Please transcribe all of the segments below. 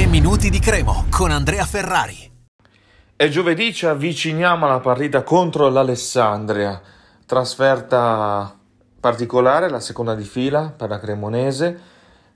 3 minuti di Cremo con Andrea Ferrari. E giovedì ci avviciniamo alla partita contro l'Alessandria, trasferta particolare, la seconda di fila per la Cremonese.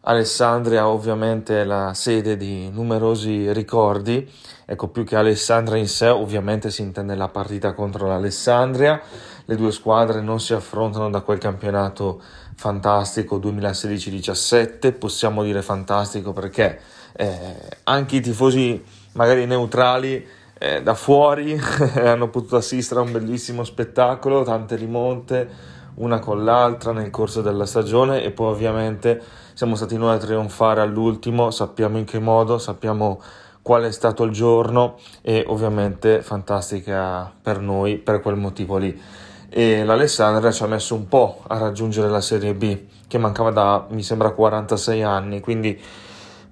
Alessandria ovviamente è la sede di numerosi ricordi, ecco più che Alessandria in sé ovviamente si intende la partita contro l'Alessandria, le due squadre non si affrontano da quel campionato fantastico 2016-17, possiamo dire fantastico perché eh, anche i tifosi magari neutrali eh, da fuori hanno potuto assistere a un bellissimo spettacolo, tante rimonte una con l'altra nel corso della stagione e poi ovviamente siamo stati noi a trionfare all'ultimo, sappiamo in che modo, sappiamo qual è stato il giorno e ovviamente fantastica per noi per quel motivo lì. E l'Alessandria ci ha messo un po' a raggiungere la Serie B che mancava da mi sembra 46 anni, quindi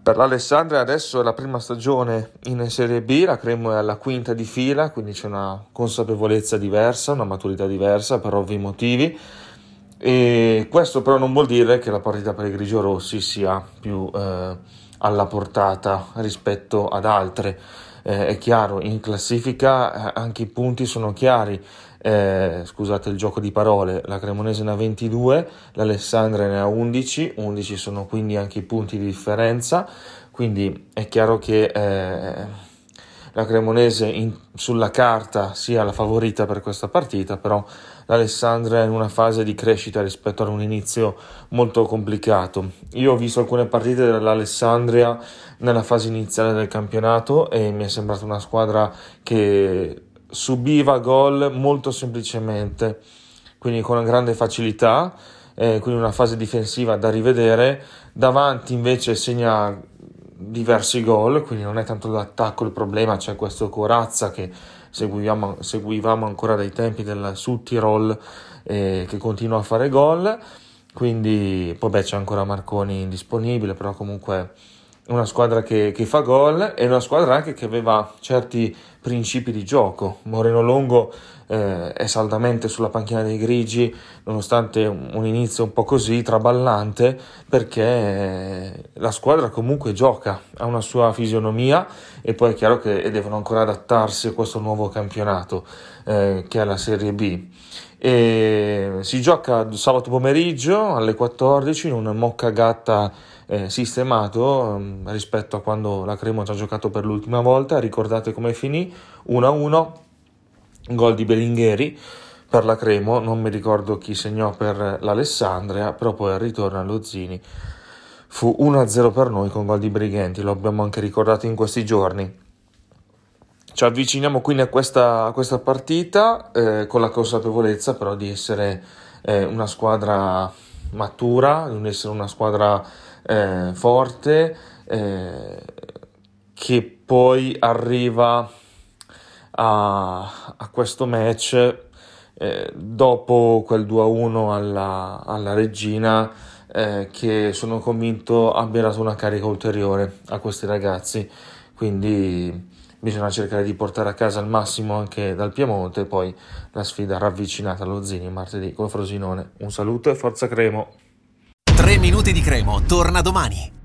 per l'Alessandria adesso è la prima stagione in Serie B, la Cremo è alla quinta di fila, quindi c'è una consapevolezza diversa, una maturità diversa per ovvi motivi. E questo però non vuol dire che la partita per i grigiorossi sia più eh, alla portata rispetto ad altre. Eh, è chiaro, in classifica eh, anche i punti sono chiari. Eh, scusate il gioco di parole, la Cremonese ne ha 22, l'Alessandria ne ha 11, 11 sono quindi anche i punti di differenza, quindi è chiaro che eh, la Cremonese in, sulla carta sia la favorita per questa partita, però l'Alessandria è in una fase di crescita rispetto ad un inizio molto complicato. Io ho visto alcune partite dell'Alessandria nella fase iniziale del campionato e mi è sembrata una squadra che subiva gol molto semplicemente, quindi con grande facilità, eh, quindi una fase difensiva da rivedere. Davanti invece segna diversi gol, quindi non è tanto l'attacco il problema, c'è questo Corazza che seguivamo, seguivamo ancora dai tempi del Sud Tirol eh, che continua a fare gol, quindi poi beh, c'è ancora Marconi disponibile, però comunque una squadra che, che, fa gol e una squadra anche che aveva certi principi di gioco. Moreno Longo eh, è saldamente sulla panchina dei grigi, nonostante un inizio un po' così traballante, perché la squadra comunque gioca, ha una sua fisionomia e poi è chiaro che devono ancora adattarsi a questo nuovo campionato eh, che è la Serie B. E si gioca sabato pomeriggio alle 14 in un mocca gatta eh, sistemato um, rispetto a quando la Cremo ha giocato per l'ultima volta. Ricordate come finì? 1-1, gol di Bellingheri per la Cremo, non mi ricordo chi segnò per l'Alessandria, però poi al ritorno allo Zini fu 1-0 per noi con gol di Brighenti, lo abbiamo anche ricordato in questi giorni. Ci avviciniamo quindi a questa, a questa partita eh, con la consapevolezza però di essere eh, una squadra matura, di essere una squadra eh, forte eh, che poi arriva a, a questo match eh, dopo quel 2-1 alla, alla Regina eh, che sono convinto abbia dato una carica ulteriore a questi ragazzi. Quindi bisogna cercare di portare a casa al massimo anche dal Piemonte poi la sfida ravvicinata allo Zini martedì col Frosinone. Un saluto e forza Cremo. 3 minuti di Cremo torna domani